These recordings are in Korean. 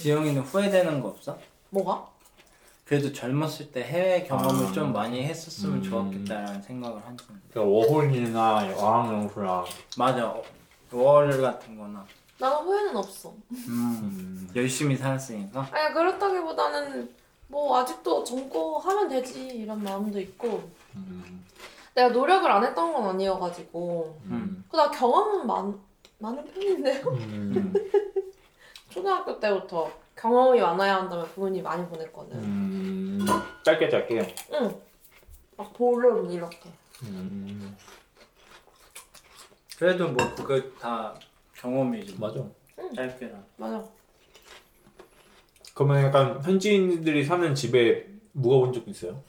지영이는 후회되는 거 없어? 뭐가? 그래도 젊었을 때 해외 경험을 아. 좀 많이 했었으면 음. 좋았겠다라는 생각을 하는 중. 그러니까 워홀이나 어학연수랑 맞아. 어, 월 같은 거나. 나는 후회는 없어. 음. 음. 열심히 살았으니까. 아니 그렇다기보다는 뭐 아직도 젊고 하면 되지 이런 마음도 있고 음. 내가 노력을 안 했던 건 아니어가지고 음. 그나 경험은 많, 많은 편인데요. 음. 초등학교 때부터 경험이 많아야 한다면 부모님이 많이 보냈거든. 음. 짧게 짧게. 응. 막 보름 이렇게. 음. 그래도 뭐 그거 다 경험이지. 뭐. 맞아. 짧게나. 맞아. 그러면 약간 현지인들이 사는 집에 묵어본 적 있어요?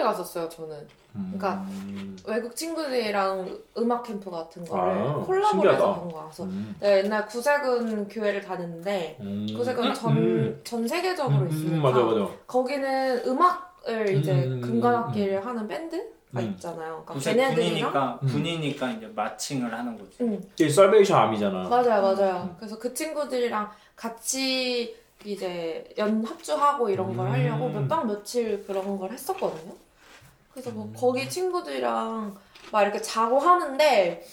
캠프를 갔었어요 저는. 그러니까 음. 외국 친구들이랑 음악 캠프 같은 거를 아, 콜라보를 신기하다. 해서 간 거라서 음. 내가 옛날 구세군 교회를 다녔는데 음. 구세군 전, 음. 전 세계적으로 음, 있으니까 맞아 맞아. 거기는 음악을 이제 음, 금관악기를 하는 밴드가 음. 있잖아요. 그러니까 구세 걔네들이랑 군이니까 음. 군이니까 이제 마칭을 하는 거지. 응 이게 살베이션 암이잖아. 맞아요 맞아요. 음. 그래서 그 친구들이랑 같이 이제 연 합주하고 이런 걸 음. 하려고 몇 박 며칠 그런 걸 했었거든요. 그래서 뭐 음. 거기 친구들이랑 막 이렇게 자고 하는데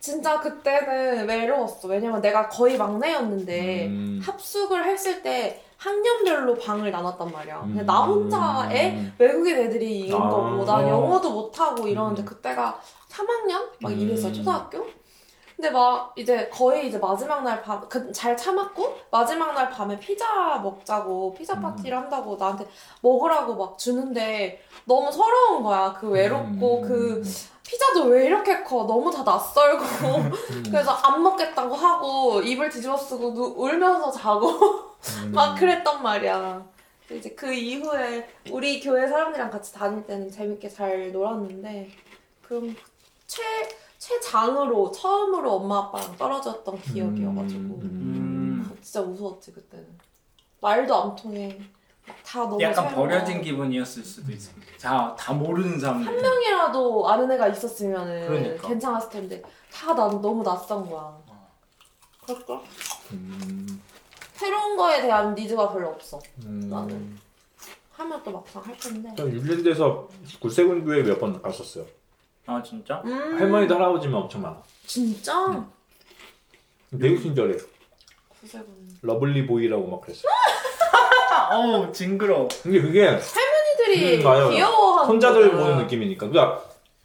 진짜 그때는 외로웠어. 왜냐면 내가 거의 막내였는데 음. 합숙을 했을 때 학년별로 방을 나눴단 말이야. 근데 음. 나 혼자의 외국인 애들이 있는 아. 거고 난 영어도 못하고 이러는데 음. 그때가 3학년? 막 음. 이랬어요 초등학교? 근데 막 이제 거의 이제 마지막 날 밤 그 잘 참았고 마지막 날 밤에 피자 먹자고 피자 음. 파티를 한다고 나한테 먹으라고 막 주는데 너무 서러운 거야 그 외롭고 음. 그 피자도 왜 이렇게 커 너무 다 낯설고 음. 그래서 안 먹겠다고 하고 입을 뒤집어 쓰고 누, 울면서 자고 음. 막 그랬단 말이야. 이제 그 이후에 우리 교회 사람들이랑 같이 다닐 때는 재밌게 잘 놀았는데 그럼 최 최장으로 처음으로 엄마 아빠랑 떨어졌던 기억이어가지고 음. 아, 진짜 무서웠지 그때는 말도 안 통해 막다 너무 약간. 버려진 기분이었을 수도 있어. 자, 다 모르는 사람들. 한 명이라도 아는 애가 있었으면 그러니까. 괜찮았을 텐데 다 난 너무 낯선 거야. 그럴까? 음. 새로운 거에 대한 니즈가 별로 없어. 음. 나는. 하면 또 막상 할 텐데. 저 뉴질랜드에서 구세군 교회 몇번 갔었어요. 아 진짜? 음. 할머니도 할아버지만 엄청 많아. 진짜? 되게 친절해. 구세군. lovely boy라고 막 그랬어. 아, 어우 징그러. 근데 그게 할머니들이 음, 맞아요. 귀여워하는 손자들 거잖아. 보는 느낌이니까. 그러니까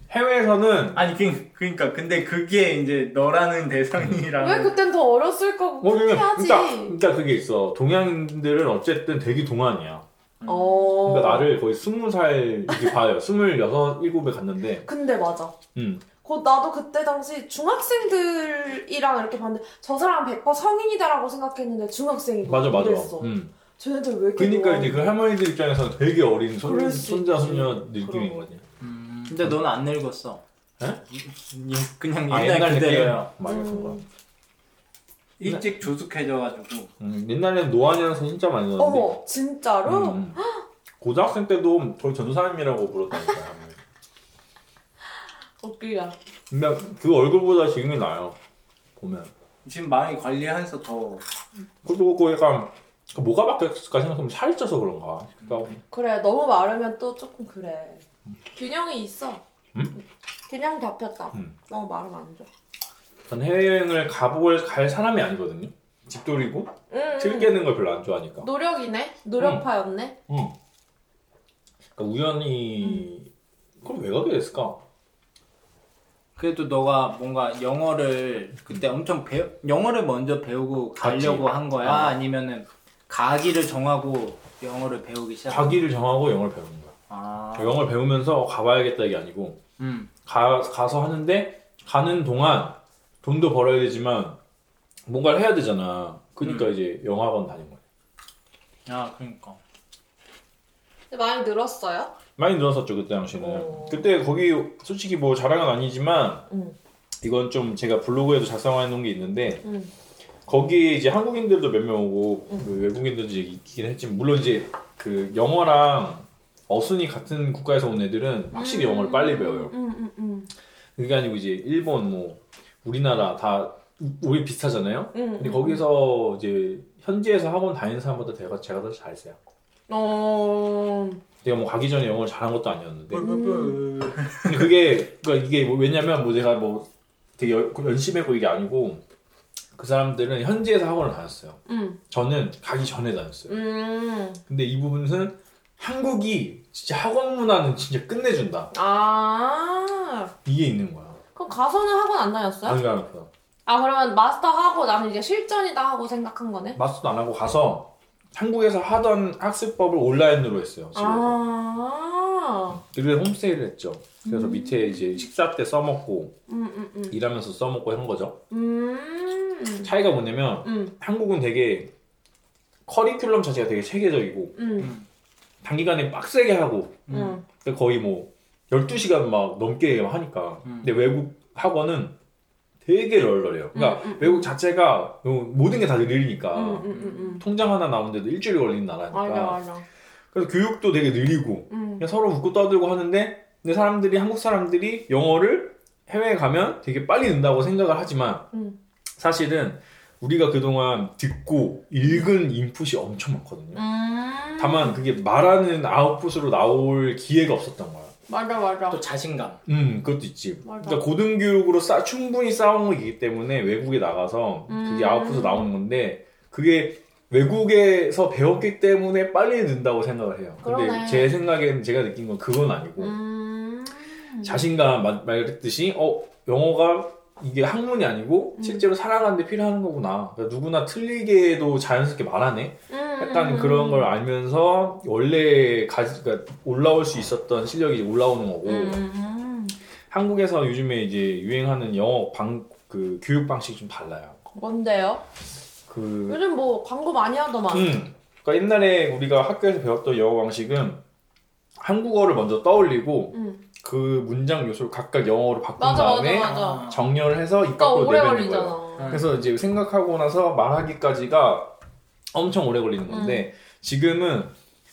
해외에서는 아니 그 그러니까 근데 그게 이제 너라는 대상이랑 왜 그땐 더 어렸을 거고 뭐 그냥 해야지. 그러니까, 그러니까 그게 있어. 동양인들은 어쨌든 되게 동안이야. 어. 그러니까 나를 거의 스무 살 이렇게 봐요. 스물여섯 일곱에 갔는데, 근데 맞아. 음, 그 나도 그때 당시 중학생들이랑 이렇게 봤는데 저 사람 100% 성인이다라고 생각했는데 중학생이고 맞아 맞아. 이랬어. 음. 쟤네들 왜 이렇게 그러니까 이제 그 할머니들 입장에서는 되게 어린 손, 그럴 수 손자 있지. 손녀 느낌인 그럼. 거지. 음, 근데 너는 안 늙었어. 에? 이- 그냥 아, 옛날, 느낌? 그대로야. 많이 음. 그런 거야. 일찍 조숙해져가지고. 음, 옛날에는 노안이라서 진짜 많이 넣었는데. 어머 진짜로? 음. 고등학생 때도 거의 전사님이라고 부르다니까. 웃기야. 근데 그 얼굴보다 지금이 나요. 보면. 지금 많이 관리해서 더 그리고 그 약간 그 뭐가 바뀌었을까 생각하면 살이 쪄서 그런가. 그러니까 그래 너무 마르면 또 조금 그래. 균형이 있어. 음? 균형 잡혔다. 음. 너무 마르면 안 돼. 전 해외여행을 가볼 갈 사람이 아니거든요. 집돌이고 음, til 깨는 걸 별로 안 좋아하니까. 노력이네. 노력파였네. 응. 그러니까 우연히 그럼 왜 가게 됐을까? 그래도 너가 뭔가 영어를 그때 엄청 배우 영어를 먼저 배우고 가려고 한 거야 아. 아니면은 가기를 정하고 영어를 배우기 시작. 가기를 정하고 영어를 배우는 거야. 아. 영어를 배우면서 가봐야겠다 이게 아니고 음. 가, 가서 하는데 가는 동안 돈도 벌어야 되지만 뭔가를 해야 되잖아. 그러니까 이제 영화관 다닌 거야. 아 그러니까. 많이 늘었어요? 많이 늘었었죠 그때 당시에는. 어. 그때 거기 솔직히 뭐 자랑은 아니지만 응. 이건 좀 제가 블로그에도 작성해 놓은 게 있는데 응. 거기에 이제 한국인들도 몇 명 오고 응. 그 외국인들도 있긴 했지만 물론 이제 그 영어랑 어순이 같은 국가에서 온 애들은 확실히 영어를 빨리 배워요. 응. 그게 아니고 이제 일본 뭐 우리나라 다 우리 비슷하잖아요. 응. 근데 거기서 이제 현지에서 학원 다니는 사람보다 제가 제가 더 잘했어요. 어. 내가 뭐 가기 전에 영어를 잘한 것도 아니었는데. 음. 근데 그게 그러니까 이게 뭐 왜냐면 뭐 제가 뭐 되게 열- 열심히 했고 이게 아니고 그 사람들은 현지에서 학원을 다녔어요. 응. 저는 가기 전에 다녔어요. 음. 근데 이 부분은 한국이 진짜 학원 문화는 진짜 끝내준다. 아. 이게 있는 거야. 그럼 가서는 학원 안 다녔어요? 안 가면서 아 그러면 마스터 하고 나는 이제 실전이다 하고 생각한 거네. 마스터도 안 하고 가서 한국에서 하던 학습법을 온라인으로 했어요. 집에서. 아. 그래서 홈스테이를 했죠. 그래서 밑에 이제 식사 때 써먹고 음음 음. 일하면서 써먹고 한 거죠. 음. 차이가 뭐냐면 음. 한국은 되게 커리큘럼 자체가 되게 체계적이고 음. 단기간에 빡세게 하고 음. 거의 뭐 12시간 막 넘게 하니까 음. 근데 외국 학원은 되게 널널해요. 그러니까 음, 음, 외국 자체가 모든 게 다 느리니까 음. 음. 음. 통장 하나 나오는데도 일주일 걸리는 나라니까 맞아. 그래서 교육도 되게 느리고 음. 그냥 서로 웃고 떠들고 하는데 근데 사람들이 한국 사람들이 영어를 해외에 가면 되게 빨리 는다고 생각을 하지만 음. 사실은 우리가 그동안 듣고 읽은 인풋이 엄청 많거든요. 음. 다만 그게 말하는 아웃풋으로 나올 기회가 없었던 거야. 맞아 맞아. 또 자신감. 음, 그것도 있지. 맞아. 그러니까 고등교육으로 쌓, 충분히 쌓은 거이기 때문에 외국에 나가서 그게 음. 아웃풋으로 나오는 건데 그게 외국에서 배웠기 때문에 빨리 는다고 생각을 해요. 근데 그러네. 제 생각에는 제가 느낀 건 그건 아니고 음. 자신감 말- 말했듯이 어 영어가 이게 학문이 아니고 음. 실제로 살아가는데 필요한 거구나. 그러니까 누구나 틀리게도 자연스럽게 말하네. 음. 약간 그런 걸 알면서 원래 가지 그러니까 올라올 수 있었던 실력이 올라오는 거고 음. 한국에서 요즘에 이제 유행하는 영어 방 그 교육 방식이 좀 달라요. 뭔데요? 그 요즘 뭐 광고 많이 하더만. 음. 그러니까 옛날에 우리가 학교에서 배웠던 영어 방식은 한국어를 먼저 떠올리고 음. 그 문장 요소를 각각 영어로 바꾼 맞아 맞아 다음에 맞아. 정렬을 해서 입 그러니까 밖으로 오래 내뱉는. 거예요. 그래서 이제 생각하고 나서 말하기까지가 엄청 오래 걸리는 건데 음. 지금은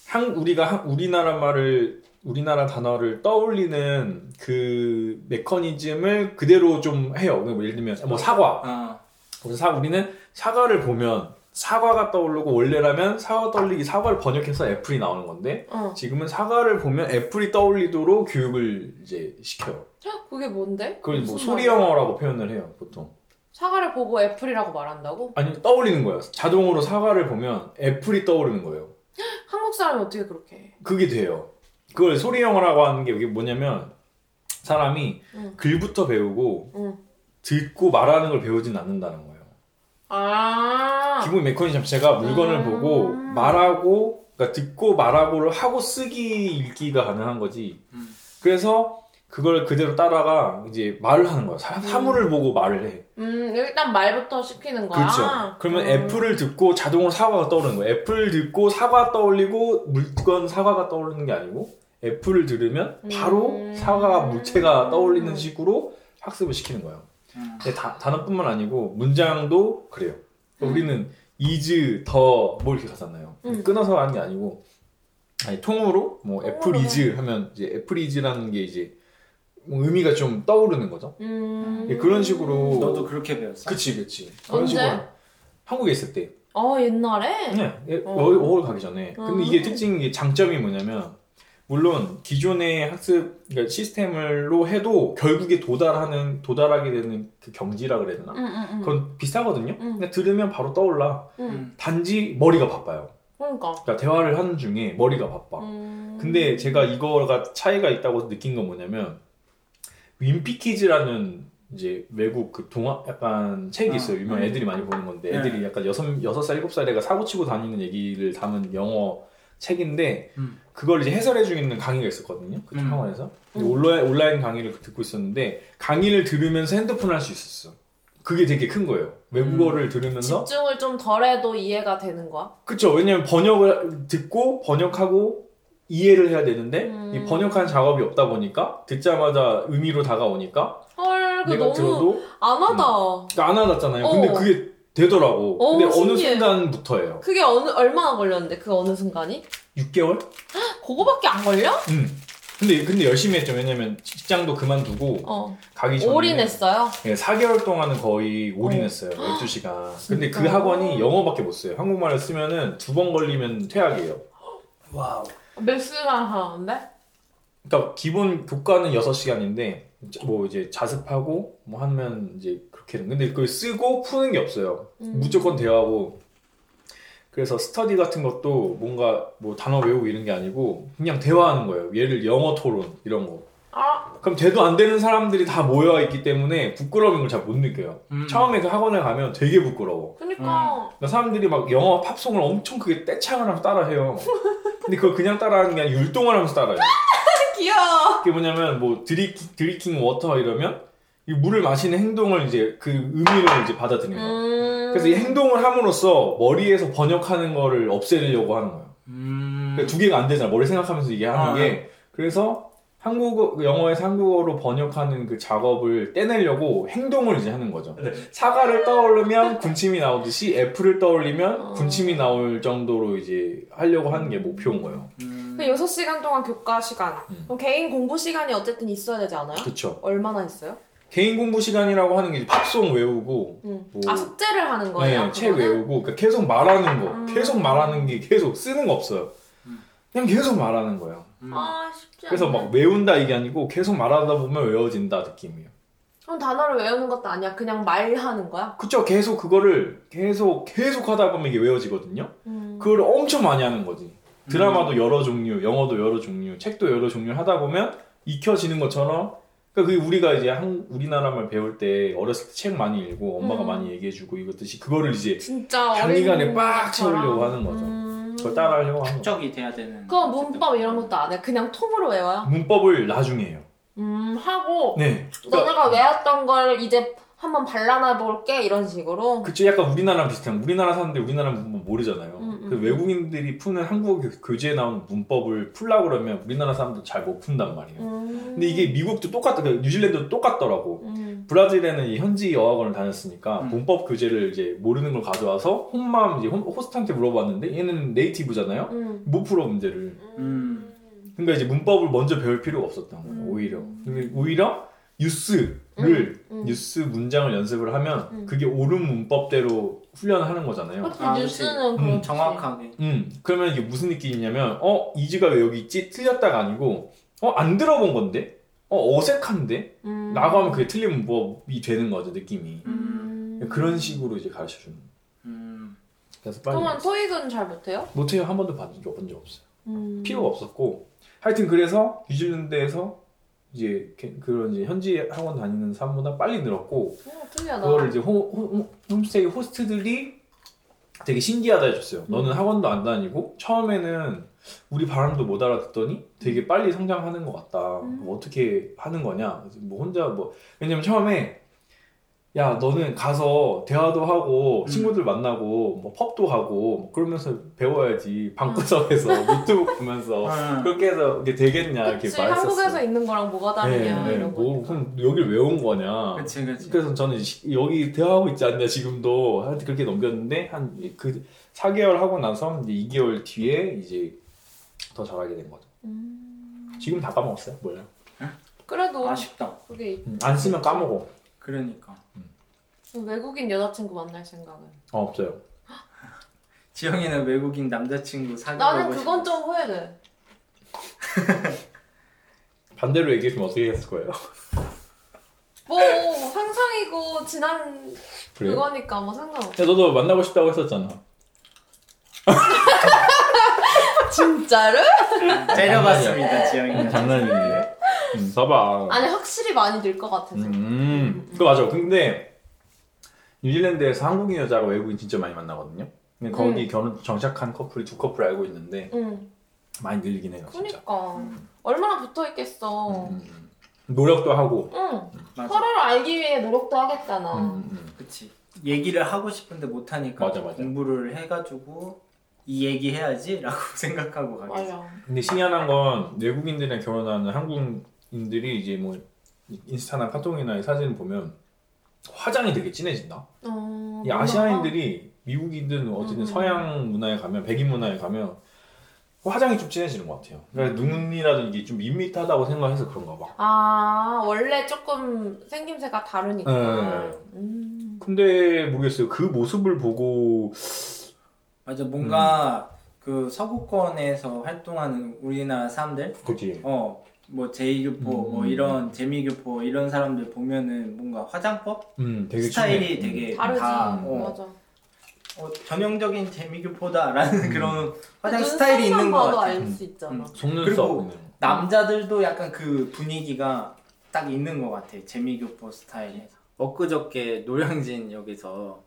한 우리가 한- 우리나라 말을 우리나라 단어를 떠올리는 그 메커니즘을 그대로 좀 해요. 뭐 예를 들면 뭐 사과. 어. 그래서 사, 우리는 사과를 보면 사과가 떠오르고 원래라면 사과 떠올리기 사과를 번역해서 애플이 나오는 건데 어. 지금은 사과를 보면 애플이 떠올리도록 교육을 이제 시켜요. 그게 뭔데? 그걸 뭐 소리? 영어라고 표현을 해요, 보통. 사과를 보고 애플이라고 말한다고? 아니 떠올리는 거예요. 자동으로 사과를 보면 애플이 떠오르는 거예요. 한국 사람이 어떻게 그렇게 해? 그게 돼요. 그걸 소리 영어라고 하는 게 이게 뭐냐면 사람이 응. 글부터 배우고 응. 듣고 말하는 걸 배우진 않는다는 거예요. 아. 기본 메커니즘 자체가 물건을 음. 보고 말하고 그러니까 듣고 말하고를 하고 쓰기 읽기가 가능한 거지. 음. 그래서 그걸 그대로 따라가 이제 말을 하는 거야. 사, 사물을 보고 말을 해. 음, 일단 말부터 시키는 거야. 그렇죠. 그러면 음. 애플을 듣고 자동으로 사과가 떠오르는 거예요. 애플 듣고 사과 떠올리고 물건 사과가 떠오르는 게 아니고 애플을 들으면 바로 음. 사과가 물체가 떠올리는 식으로 학습을 시키는 거예요. 음. 근데 다- 단어뿐만 아니고 문장도 그래요. 그러니까 우리는 is, 더, 뭐 이렇게 가잖아요. 음. 끊어서 하는 게 아니고 아니, 통으로 뭐 apple is 하면 이제 apple is라는 게 이제 뭐 의미가 좀 떠오르는 거죠. 음. 예, 그런 식으로 너도 그렇게 배웠어? 그치 그치 그런 언제? 식으로 한국에 있을 때 어, 옛날에? 네, 예, 어. 어. 워홀 가기 전에. 근데 어. 이게 특징이 이게 장점이 뭐냐면 물론 기존의 학습 그러니까 시스템으로 해도 결국에 도달하는 도달하게 되는 그 경지라 그래야 되나? 응, 응, 응. 그건 비슷하거든요. 음. 근데 들으면 바로 떠올라. 응. 음. 단지 머리가 바빠요. 그러니까. 그러니까 대화를 하는 중에 머리가 바빠. 음. 근데 제가 이거가 차이가 있다고 느낀 건 뭐냐면 윈피키즈라는 이제 외국 그 동화 약간 책이 아, 있어요. 유명 음. 애들이 많이 보는 건데 네. 애들이 약간 여섯 여섯 살 일곱 살 애가 사고 치고 다니는 얘기를 담은 영어 책인데 음. 그걸 이제 해설해 주는 강의가 있었거든요. 그 음. 학원에서 음. 온라인 온라인 강의를 듣고 있었는데 강의를 들으면서 핸드폰 할수 있었어. 그게 되게 큰 거예요. 외국어를 들으면서 집중을 좀 덜해도 이해가 되는 거야? 그쵸. 왜냐면 번역을 듣고 번역하고 이해를 해야 되는데 음. 이 번역한 작업이 없다 보니까 듣자마자 의미로 다가오니까 헐, 그 내가 너무 들어도 안 하다. 그러니까 안 와닿잖아요. 근데 어. 그게 되더라고. 어, 근데 어느 신기해. 순간부터예요. 그게 어느, 얼마나 걸렸는데, 그 어느 순간이? 6개월? 그거밖에 안 걸려? 음. 근데 근데 열심히 했죠. 왜냐면 직장도 그만두고 어. 가기 전에 올인했어요? 예, 4개월 동안은 거의 올인했어요. 12시간. 근데 그? 학원이 영어밖에 못 써요. 한국말을 쓰면은 두 번 걸리면 퇴학이에요. Wow. 몇 시간 하는데? 그러니까 기본 교과는 6시간인데 뭐 이제 자습하고 뭐 하면 이제 그렇게 되는 근데 그걸 쓰고 푸는 게 없어요. 음. 무조건 대화하고 그래서 스터디 같은 것도 뭔가 뭐 단어 외우고 이런 게 아니고 그냥 대화하는 거예요. 예를 영어 토론 이런 거. 아, 그럼 돼도 안 되는 사람들이 다 모여 있기 때문에 부끄러움인 걸 잘 못 느껴요. 음. 처음에 그 학원을 가면 되게 부끄러워. 그니까. 그러니까 사람들이 막 영어 팝송을 엄청 크게 떼창을 하면서 따라해요. 근데 그걸 그냥 따라하는 게 아니라 율동을 하면서 따라해요. 귀여워. 그게 뭐냐면 뭐 drinking, drinking water 이러면 이 물을 마시는 행동을 이제 그 의미를 이제 받아들이는 거예요. 음. 그래서 이 행동을 함으로써 머리에서 번역하는 거를 없애려고 하는 거예요. 음. 그러니까 두 개가 안 되잖아. 머리 생각하면서 이게 하는 아. 게. 그래서 한국어, 영어에서 한국어로 번역하는 그 작업을 떼내려고 행동을 이제 하는 거죠. 사과를 떠오르면 군침이 나오듯이 애플을 떠올리면 어. 군침이 나올 정도로 이제 하려고 하는 게 목표인 거예요. 음. 그 6시간 동안 교과 시간. 음. 그럼 개인 공부 시간이 어쨌든 있어야 되지 않아요? 그렇죠. 얼마나 있어요? 개인 공부 시간이라고 하는 게 이제 팝송 외우고 음. 뭐- 아, 숙제를 하는 거예요? 네, 책? 외우고 그러니까 계속 말하는 거, 음. 계속 말하는 게 계속 쓰는 거 없어요. 음. 그냥 계속 말하는 거예요. 음. 아, 쉽지 그래서 않네. 막 외운다 이게 아니고 계속 말하다 보면 외워진다 느낌이에요. 그럼 단어를 외우는 것도 아니야? 그냥 말하는 거야? 그쵸? 계속 그거를 계속 계속 하다 보면 이게 외워지거든요. 음. 그걸 엄청 많이 하는 거지. 드라마도 여러 종류, 영어도 여러 종류, 책도 여러 종류 하다 보면 익혀지는 것처럼. 그러니까 그게 우리가 이제 한 우리나라 말 배울 때 어렸을 때 책 많이 읽고 엄마가 음. 많이 얘기해주고 이것듯이 그거를 이제 진짜 단기간에 어린 빡. 채우려고 하는 거죠. 음. 그걸 따라하려고 하는 거죠. 축적이 돼야 되는. 그럼 문법 이런 것도 안 해? 그냥 통으로 외워요? 문법을 나중에 해요. 음, 하고 네. 그러니까 너네가 외웠던 걸 이제 한번 발라놔 볼게 이런 식으로. 그쵸 약간 우리나라랑 비슷한 우리나라 사람들이 우리나라 문법 모르잖아요. 음, 음. 그 외국인들이 푸는 한국어 교- 교재에 나오는 문법을 풀라 그러면 우리나라 사람들 잘 못 푼단 말이에요. 음. 근데 이게 미국도 똑같, 그 뉴질랜드도 똑같더라고. 음. 브라질에는 이 현지 어학원을 다녔으니까 음. 문법 교재를 이제 모르는 걸 가져와서 홈맘 이제 홈- 호스트한테 물어봤는데 얘는 네이티브잖아요. 음. 못 풀어 문제를. 음. 그러니까 이제 문법을 먼저 배울 필요가 없었던 거예요. 음. 오히려. 오히려 뉴스를 음. 뉴스 문장을 연습을 하면 음. 그게 옳은 문법대로 훈련을 하는 거잖아요. 그렇지, 아. 뉴스는 음, 그렇지. 정확하게. 음, 그러면 이게 무슨 느낌이냐면, 어, 이즈가 왜 여기 있지? 틀렸다가 아니고, 어, 안 들어본 건데? 어, 어색한데? 음. 라고 하면 그게 틀린 문법이 되는 거죠, 느낌이. 음. 그런 식으로 이제 가르쳐 주는. 음. 그래서 빨리. 그러면 토익은 잘 못해요? 못해요. 한 번도 받은 적, 본적 없어요. 음. 필요가 없었고. 하여튼 그래서 뉴질랜드에서 이제 게- 그런 이제 현지 학원 다니는 사람보다 빨리 늘었고, 어, 특이하다. 그거를 이제 호, 호, 홈스테이 호스트들이 되게 신기하다 해줬어요. 너는 학원도 안 다니고 처음에는 우리 발음도 못 알아듣더니 되게 빨리 성장하는 것 같다. 음. 뭐 어떻게 하는 거냐? 뭐 혼자 뭐 왜냐면 처음에 야 너는 가서 대화도 하고 음. 친구들 만나고 뭐 펍도 하고 뭐 그러면서 배워야지 방구석에서 유튜브 보면서 음. 그렇게 해서 이게 되겠냐 이렇게 그치, 말했었어요. 한국에서 있는 거랑 뭐가 다르냐 네, 네. 이런 뭐 거. 그럼 여길 왜온 거냐? 그치, 그치. 그래서 저는 여기 대화하고 있지 않냐 지금도 하여튼 그렇게 넘겼는데 한 그 4개월 하고 나서 이제 2개월 뒤에 이제 더 잘하게 된 거죠. 음. 지금 다 까먹었어요. 몰라요. 그래도 아쉽다. 그게 있- 음, 안 쓰면 까먹어. 그러니까. 외국인 여자친구 만날 생각은. 어, 없어요. 지영이는 외국인 남자친구 사귀고 나는 그건 좀 후회돼. 반대로 얘기했으면 어떻게 했을 거예요? 뭐 상상이고 지난 그래요? 그거니까 뭐 상관없어. 야, 너도 만나고 싶다고 했었잖아. 진짜로? 째려봤습니다, 지영이는. 장난이네. 음, 봐봐. 아니 확실히 많이 늘 것 같아서. 음, 그거 맞아. 근데 뉴질랜드에서 한국인 여자가 외국인 진짜 많이 만나거든요. 근데 거기 음. 결혼 정착한 커플이 두 커플 알고 있는데 응. 많이 늘긴 해요, 진짜. 그니까 얼마나 붙어 있겠어. 음, 음, 음. 노력도 하고. 응. 맞아. 서로를 알기 위해 노력도 하겠잖아. 음, 음, 음. 그치. 얘기를 하고 싶은데 못 하니까 맞아, 맞아. 공부를 해가지고 이 얘기 해야지 라고 생각하고 가겠어. 맞아. 근데 신기한 건 외국인들이랑 결혼하는 한국 인들이 이제 뭐 인스타나 카톡이나 사진을 보면 화장이 되게 진해진다. 어, 이 아시아인들이 미국이든 어쨌든 음. 서양 문화에 가면 백인 문화에 가면 화장이 좀 진해지는 것 같아요. 그러니까 눈이라든 이게 좀 밋밋하다고 생각해서 그런가 봐. 아 원래 조금 생김새가 다르니까. 네. 음. 근데 모르겠어요. 그 모습을 보고 맞아 뭔가 음. 그 서구권에서 활동하는 우리나라 사람들 그지. 어 뭐 제2교포 뭐 음. 이런 재미교포 이런 사람들 보면은 뭔가 화장법 음, 되게 스타일이 친해. 되게 다르지. 다 음, 어, 맞아. 어, 전형적인 재미교포다라는 그런 화장 눈 스타일이 있는 것 같아. 알수 있잖아. 음. 속눈썹. 그리고 남자들도 약간 그 분위기가 딱 있는 것 같아. 재미교포 스타일에서. 엊그저께 노량진역에서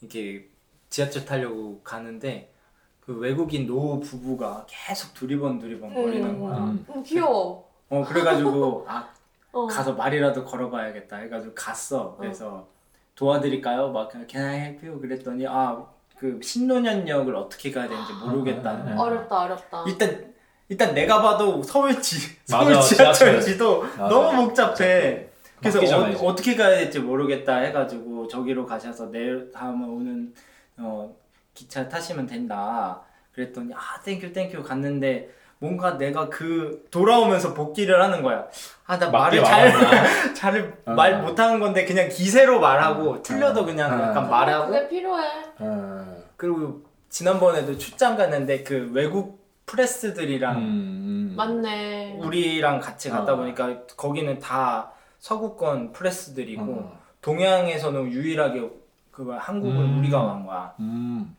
이렇게 지하철 타려고 가는데 그 외국인 노 부부가 계속 두리번 두리번 거리는 거야. 음. 음, 귀여워. 어 그래가지고 아 어. 가서 말이라도 걸어봐야겠다 해가지고 갔어. 그래서 도와드릴까요? 막 Can I help you? 그랬더니 아 그 신논현역을 어떻게 가야 되는지 모르겠다는. 아, 어렵다 어렵다. 일단 일단 내가 봐도 서울 지 맞아, 서울 지하철. 지하철지도 맞아. 너무 복잡해. 그래서. 어떻게 가야 될지 모르겠다 해가지고 저기로 가셔서 내일 다음에 오는 어, 기차 타시면 된다. 그랬더니 아 thank you thank you 갔는데 뭔가 내가 그 돌아오면서 복기를 하는 거야. 아 나 말을 잘 말하구나. 잘 어. 말 못하는 건데 그냥 기세로 말하고 틀려도 그냥 어. 약간 말하고 그게 필요해. 어. 그리고 지난번에도 출장 갔는데 그 외국 press들이랑 음, 음. 맞네. 우리랑 같이 갔다 어. 보니까 거기는 다 서구권 프레스들이고 어. 동양에서는 유일하게 그 한국을 음. 우리가 간 거야. 음.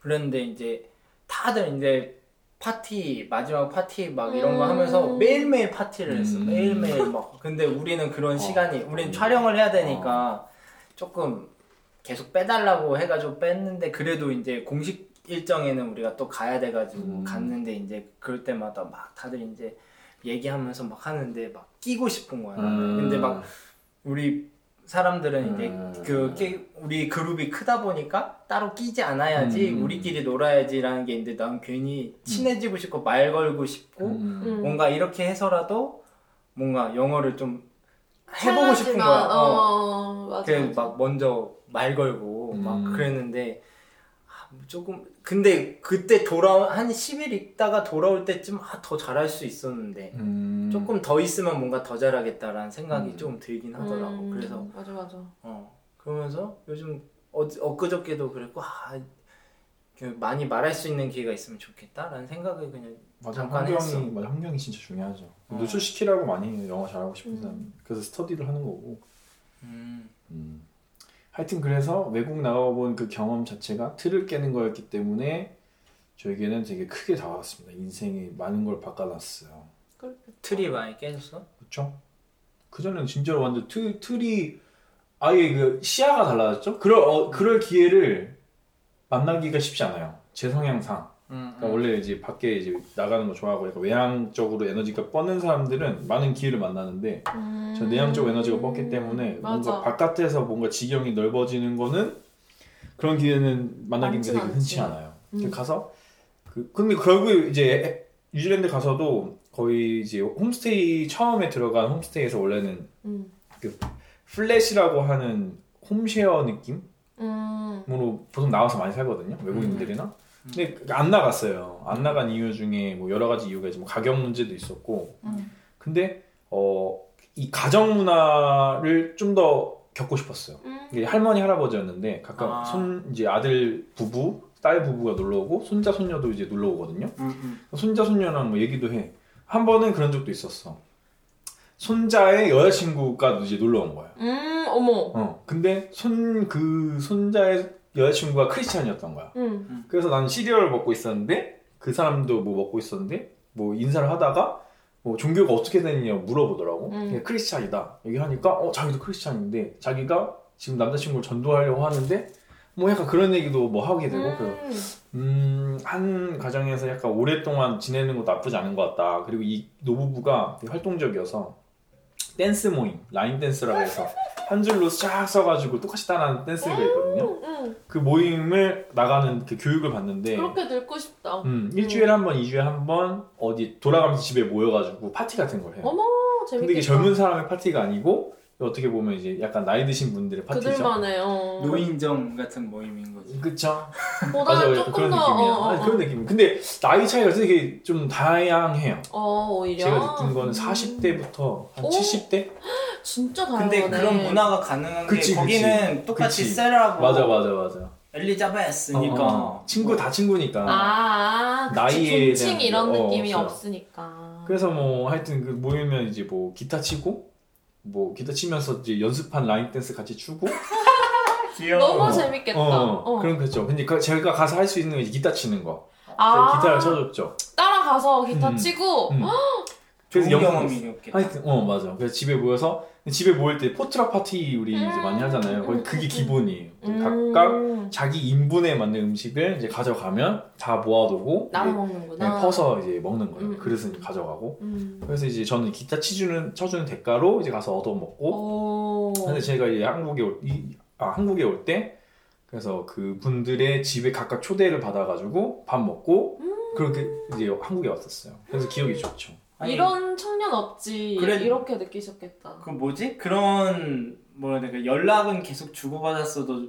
그랬는데 이제 다들 이제 파티 마지막 파티 막 이런 거 음. 하면서 매일매일 파티를 했어. 음. 매일매일 막. 근데 우리는 그런 어. 시간이 우리는 음. 촬영을 해야 되니까 조금 계속 빼달라고 해가지고 뺐는데 그래도 이제 공식 일정에는 우리가 또 가야 돼가지고 음. 갔는데 이제 그럴 때마다 막 다들 이제 얘기하면서 막 하는데 막 끼고 싶은 거야. 음. 근데 막 우리 사람들은 이제 음. 그 끼- 우리 그룹이 크다 보니까 따로 끼지 않아야지 음. 우리끼리 놀아야지라는 게 있는데 난 괜히 친해지고 싶고 말 걸고 싶고 음. 음. 뭔가 이렇게 해서라도 뭔가 영어를 좀 해보고 싶은 거야. 편하지만, 어. 어, 맞아. 그래서 맞아. 막 먼저 말 걸고 막 음. 그랬는데 아, 조금 근데 그때 돌아 한 10일 있다가 돌아올 때쯤 아, 더 잘할 수 있었는데 음. 조금 더 있으면 뭔가 더 잘하겠다라는 생각이 음. 좀 들긴 하더라고. 음, 그래서 맞아 맞아. 어 그러면서 요즘 어, 엊그저께도 그랬고 아, 그 많이 말할 수 있는 기회가 있으면 좋겠다라는 생각을 그냥 맞아 잠깐 환경이 했어. 맞아 환경이 진짜 중요하죠. 어. 노출시키라고 많이 영어 잘하고 싶은 음. 사람. 그래서 스터디를 하는 거고. 음, 음. 하여튼 그래서 외국 나가본 그 경험 자체가 틀을 깨는 거였기 때문에 저에게는 되게 크게 다가왔습니다. 인생에 많은 걸 바꿔놨어요. 틀이 많이 깨졌어? 그렇죠? 그 전에는 진짜로 완전 틀, 틀이 아예 그 시야가 달라졌죠. 그럴 어, 그럴 기회를 만나기가 쉽지 않아요. 제 성향상. 음, 그러니까 원래 이제 밖에 이제 나가는 거 좋아하고 약간 외향적으로 에너지가 뻗는 사람들은 많은 기회를 만나는데 음. 저 내향적 에너지가 뻗기 때문에 맞아. 뭔가 바깥에서 뭔가 지경이 넓어지는 거는 그런 기회는 만나기 되게 않지. 흔치 않아요. 음. 가서 그 근데 결국 이제 뉴질랜드 가서도 거의 이제 홈스테이 처음에 들어간 홈스테이에서 원래는 음. 플랫이라고 하는 홈쉐어 느낌으로 음. 보통 나와서 많이 살거든요 외국인들이나 근데 안 나갔어요 안 나간 이유 중에 뭐 여러 가지 이유가 있지 뭐 가격 문제도 있었고 음. 근데 어 이 가정 문화를 좀 더 겪고 싶었어요 음. 이게 할머니 할아버지였는데 가끔 아. 손 이제 아들 부부 딸 부부가 놀러 오고 손자 손녀도 이제 놀러 오거든요 음, 음. 손자 손녀랑 뭐 얘기도 해. 한 번은 그런 적도 있었어. 손자의 여자친구가 이제 놀러 온 거야. 음. 어머. 어. 근데 손 그 손자의 여자친구가 크리스찬이었던 거야. 음. 그래서 나는 시리얼을 먹고 있었는데 그 사람도 뭐 먹고 있었는데 뭐 인사를 하다가 뭐 종교가 어떻게 되느냐 물어보더라고. 음. 그게 크리스찬이다. 얘기하니까 어 자기도 크리스찬인데 자기가 지금 남자친구를 전도하려고 하는데 뭐 약간 그런 얘기도 뭐 하게 되고 음. 음, 한 가정에서 약간 오랫동안 지내는 것도 나쁘지 않은 것 같다. 그리고 이 노부부가 활동적이어서 댄스 모임, 라인 댄스라고 해서 한 줄로 쫙 서가지고 똑같이 따라하는 댄스가 있거든요. 음. 그 모임을 나가는 그 교육을 받는데, 그렇게 늙고 싶다. 음, 일주일에 한 번, 이주에 한 번 어디 돌아가면서 집에 모여가지고 파티 같은 걸 해요. 어머 근데 재밌겠다. 이게 젊은 사람의 파티가 아니고 어떻게 보면 이제 약간 나이 드신 분들의 파티죠. 그들만의 어. 노인정 같은 모임인 거지. 그쵸? 보다 맞아요. 조금 그런 더 느낌이에요. 어, 어, 아니, 어. 그런 느낌. 근데 나이 차이가 되게 좀 다양해요. 어, 오히려 제가 느낀 거는 음. 40대부터 한 오. 70대? 진짜 다양하네. 근데 그런 문화가 가능한 그치, 게 그치. 거기는 똑같이 그치. 셀하고 맞아, 맞아, 맞아. 엘리자베스니까 어, 어. 친구 다 친구니까. 아, 나이에 대한 이런 게, 어, 느낌이 없어요. 없으니까. 그래서 뭐 하여튼 그 모이면 이제 뭐 기타 치고 뭐 기타 치면서 이제 연습한 라인 댄스 같이 추고 귀여워. 너무 어. 재밌겠다. 어, 어. 그런 거죠. 근데 그 제가 가서 할 수 있는 게 기타 치는 거. 아, 기타를 쳐줬죠. 따라가서 기타 음. 치고 음. 좋은 영상 경험이었겠다. 하여튼 어 맞아. 그래서 집에 모여서 집에 모일 때 포트락 파티 우리 이제 많이 하잖아요. 거기 그게 음. 기본이에요. 음. 각각 자기 인분에 맞는 음식을 이제 가져가면 다 모아두고 나눠 먹는구나. 그냥 퍼서 이제 먹는 거예요. 음. 그릇은 이제 가져가고. 음. 그래서 이제 저는 기타 치주는 쳐주는 대가로 이제 가서 얻어 먹고. 오. 근데 제가 이제 한국에 올, 이, 아, 한국에 올 때 그래서 그 분들의 집에 각각 초대를 받아가지고 밥 먹고 음. 그렇게 이제 한국에 왔었어요. 그래서 기억이 좋죠. 아니, 이런 청년 없지. 그래. 이렇게 느끼셨겠다. 그 뭐지? 그런 뭐라 해야 될까 연락은 계속 주고받았어도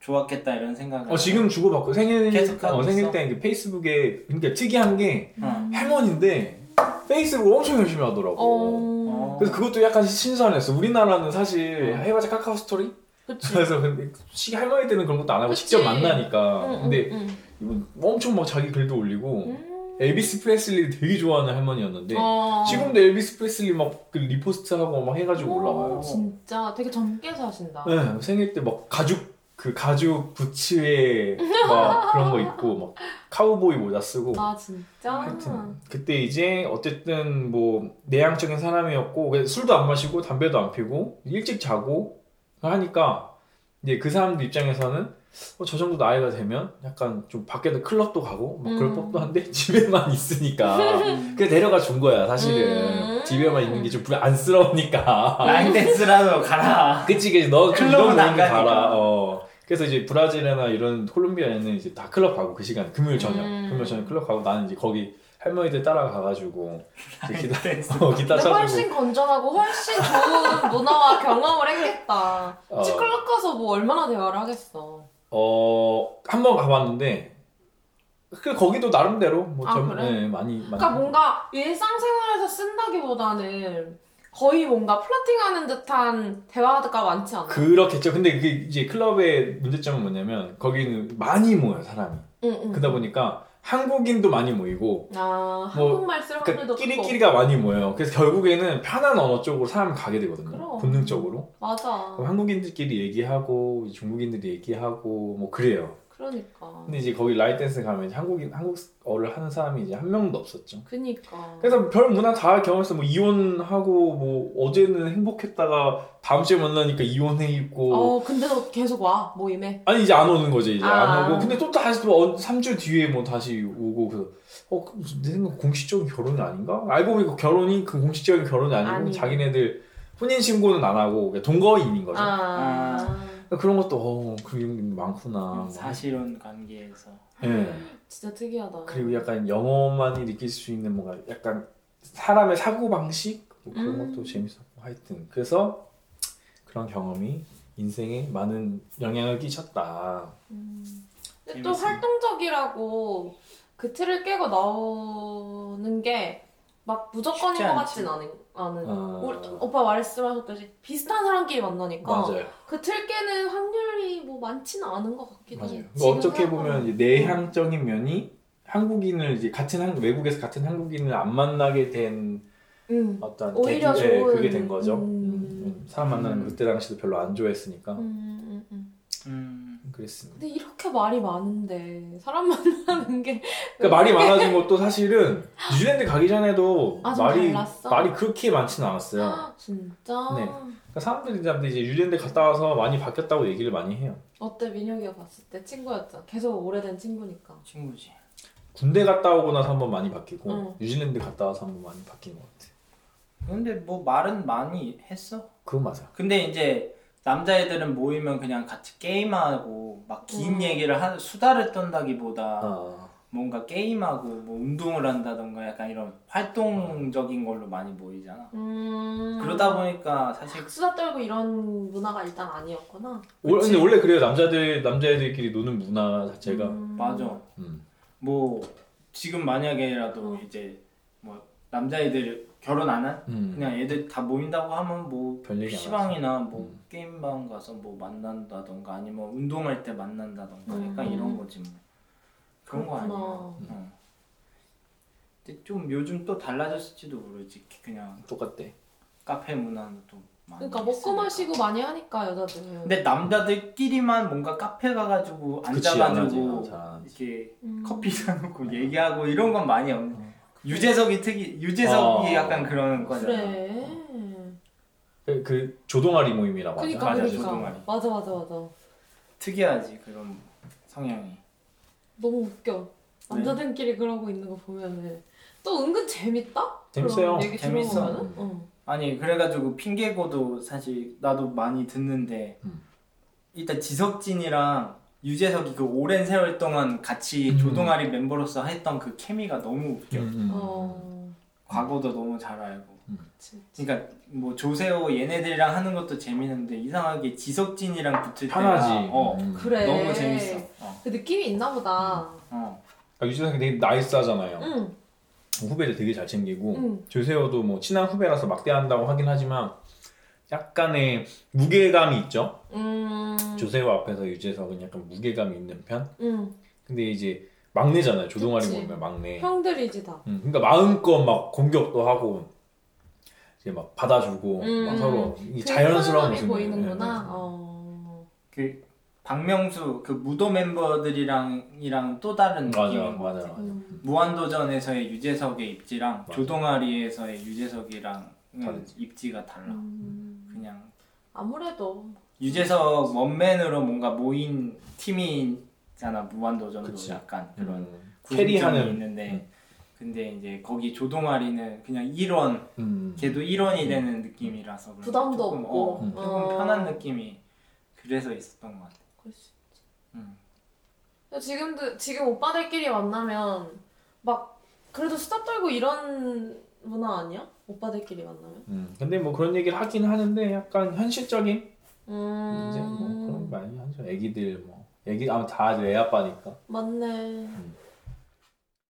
좋았겠다 이런 생각을. 어 지금 주고받고 생일 계속 어, 생일? 때 이렇게 페이스북에 그러니까 특이한 게 어. 할머니인데 페이스북 엄청 열심히 하더라고. 어. 그래서 그것도 약간 신선했어. 우리나라는 사실 어. 해봤자 카카오 스토리. 그치. 그래서 근데 시 할머니 때는 그런 것도 안 하고 그치. 직접 만나니까. 응, 근데 응, 이분 엄청 막 자기 글도 올리고 응. 엘비스 프레슬리 되게 좋아하는 할머니였는데 어. 지금도 엘비스 프레슬리 막 그 repost하고 막 해가지고 오, 올라와요. 진짜 되게 젊게 사신다. 네, 생일 때 막 가죽 그 가죽 부츠에 막 그런 거 입고 막 카우보이 모자 쓰고 아 진짜. 하여튼 그때 이제 어쨌든 뭐 내향적인 사람이었고 술도 안 마시고 담배도 안 피고 일찍 자고 하니까 이제 그 사람들 입장에서는 어, 저 정도 나이가 되면 약간 좀 밖에도 클럽도 가고 막 그럴 음. 법도 한데 집에만 있으니까 음. 그래 데려가 준 거야 사실은 음. 집에만 있는 게 좀 안쓰러우니까 라인 댄스라도 가라. 그치 그치 너좀 클럽은 안. 가라 어. 그래서 이제 브라질이나 이런 콜롬비아에는 이제 다 클럽 가고 그 시간 금요일 저녁 음. 금요일 저녁 클럽 가고 나는 이제 거기 할머니들 따라가가지고 이제 기타. 어, 기타 쳐주고 훨씬 건전하고 훨씬 좋은 문화와 경험을 했겠다. 어. 치클럽 가서 뭐 얼마나 대화를 하겠어. 어 한 번 가봤는데 그 거기도 나름대로 뭐 아, 점- 그래? 네, 많이 많이 그러니까 뭔가 일상생활에서 쓴다기보다는 거의 뭔가 플러팅하는 듯한 대화가 많지 않아? 그렇겠죠 근데 그 이제 클럽의 문제점은 뭐냐면 거기는 많이 모여 사람이 응, 응. 그러다 보니까 한국인도 많이 모이고 아 뭐, 한국말 쓰는 그러니까 분들도 끼리끼리가 많이 모여요. 그래서 결국에는 편한 언어 쪽으로 사람이 가게 되거든요. 그럼. 본능적으로. 맞아. 한국인들끼리 얘기하고 중국인들이 얘기하고 뭐 그래요 그러니까. 근데 이제 거기 라이 댄스 가면 이제 한국인 한국어를 하는 사람이 이제 한 명도 없었죠 그니까. 그래서 별 문화 다 경험했어. 뭐 이혼하고 뭐 어제는 행복했다가 다음 주에 만나니까 이혼해 있고 어 근데도 계속 와 모임에. 아니 이제 안 오는 거지 이제 아. 안 오고 근데 또 다시 또 3주 뒤에 뭐 다시 오고 그래서 어 내 생각 공식적인 결혼이 아닌가? 알고 보니까 결혼이 그 공식적인 결혼이 아니고 아니네. 자기네들 혼인 신고는 안 하고 동거인인 거죠. 아. 그런 것도 어 그런 게 많구나. 뭐. 사실혼 관계에서. 예. 진짜 특이하다. 그리고 약간 영어만이 느낄 수 있는 뭔가 약간 사람의 사고 방식 뭐 그런 음. 것도 재밌었고 하여튼 그래서 그런 경험이 인생에 많은 영향을 끼쳤다. 음. 근데 또 재밌어요. 활동적이라고 그 틀을 깨고 나오는 게 막 무조건인 것. 같진 않은. 않은. 아. 우리- 오빠 말씀하셨듯이 비슷한 사람끼리 만나니까 맞아요, 그 틀 깨는 확률이 뭐 많지는 않은 것 같기도 맞아요. 해. 그러니까 어떻게 보면. 이제 내향적인 면이 한국인을 이제 같은 한, 외국에서 같은 한국인을 안 만나게 된 음. 어떤 오히려 계기- 예, 좋은- 그게 된 거죠. 음. 음, 사람 만나는 거 그때 당시도 별로 안 좋아했으니까 음, 음. 그랬습니다. 근데 이렇게 말이 많은데 사람 만나는 게 그러니까 말이 많아진 것도 사실은 뉴질랜드 가기 전에도 아, 좀 말이 달랐어? 말이 그렇게 많지는 않았어요. 진짜 네. 그러니까 사람들이 이제 뉴질랜드 갔다 와서 많이 바뀌었다고 얘기를 많이 해요. 어때 민혁이가 봤을 때 친구였잖아 계속 오래된 친구니까 친구지. 군대 갔다 오고 나서 한번 많이 바뀌고 응. 뉴질랜드 갔다 와서 한번 많이 바뀐 것 같아. 근데 뭐 말은 많이 했어. 그건 맞아. 근데 이제 남자애들은 모이면 그냥 같이 게임하고 막긴 음. 얘기를 한 수다를 떤다기보다 아, 뭔가 게임하고 뭐 운동을 한다던가 약간 이런 활동적인 걸로 많이 모이잖아. 음. 그러다 보니까 사실 수다 떨고 이런 문화가 일단 아니었구나. 원- 그치. 근데 원래 그래요 남자들 남자애들끼리 노는 문화 자체가 음. 맞아. 음. 뭐 지금 만약에라도 어. 이제 뭐 남자애들 결혼 안 한? 음. 그냥 얘들 다 모인다고 하면 뭐 PC방이나 뭐 음. 게임방 가서 뭐 만난다던가 아니면 운동할 때 만난다던가 음. 약간 이런 거지 뭐 그런 거 그렇구나. 아니야 어. 근데 좀 요즘 또 달라졌을지도 모르지 그냥 똑같대 카페 문화는 또 많이 그러니까 먹고 있으니까. 마시고 많이 하니까 여자들. 근데 남자들끼리만 뭔가 카페 가가지고 그치, 안 하지. 앉아가지고. 이렇게 음. 커피 사놓고 얘기하고 이런 건 많이 없네 유재석이 특이 유재석이 어. 약간 그런 거잖아 그래. 그, 그 조동아리 모임이라고 하죠 그러니까 맞아, 그러니까. 조동아리. 맞아 맞아 맞아. 특이하지 그런 성향이 너무 웃겨. 남자들끼리 그러고 있는 거 보면은 또 은근 재밌다. 재밌어요. 그런 얘기 재밌어. 들어보면은. 어. 아니 그래가지고 핑계고도 사실 나도 많이 듣는데 음. 일단 지석진이랑 유재석이 그 오랜 세월 동안 같이 음. 조동아리 멤버로서 했던 그 케미가 너무 웃겨 음, 음. 어. 과거도 너무 잘 알고 그치. 그러니까 뭐 조세호 얘네들이랑 하는 것도 재밌는데 이상하게 지석진이랑 붙을 편하지 때가 어, 음. 그래. 너무 재밌어 어, 그 느낌이 있나 보다. 어. 아, 유재석이 되게 나이스하잖아요 응. 후배들 되게 잘 챙기고 응. 조세호도 뭐 친한 후배라서 막대한다고 하긴 하지만 약간의 무게감이 있죠 음. 조세호 앞에서 유재석은 약간 무게감이 있는 편 응. 근데 이제 막내잖아요 조동아리. 모임의 막내 형들이지 다. 음, 그러니까 마음껏 막 공격도 하고 이제 막 받아주고 음. 막 서로 이그 자연스러운 모습을 보이는구나. 어. 그 박명수 그 무도 멤버들이랑 이랑 또 다른 맞아 느낌인 것 맞아 같아 맞아 음. 무한도전에서의 유재석의 입지랑 맞아. 조동아리에서의 유재석이랑. 입지가 달라 음. 그냥 아무래도 유재석 one man으로 뭔가 모인 팀이잖아 무한도전도 그치. 약간 그런 음, carry하는 있는데 음. 근데 이제 거기 조동아리는 그냥 일원 음. 걔도 일원이 되는 느낌이라서 부담도 조금, 없고. 어, 조금 어. 편한 느낌이 그래서 있었던 것 같아 그럴 수 음. 지금도 지금 오빠들끼리 만나면 막 그래도 수다 떨고 이런 문화 아니야? 오빠들끼리 만나면? 음, 근데 뭐 그런 얘기를 하긴 하는데 약간 현실적인 음. 이제 뭐 그런 거 많이 하죠 애기들 뭐 애기 아마 다 애 아빠니까 맞네.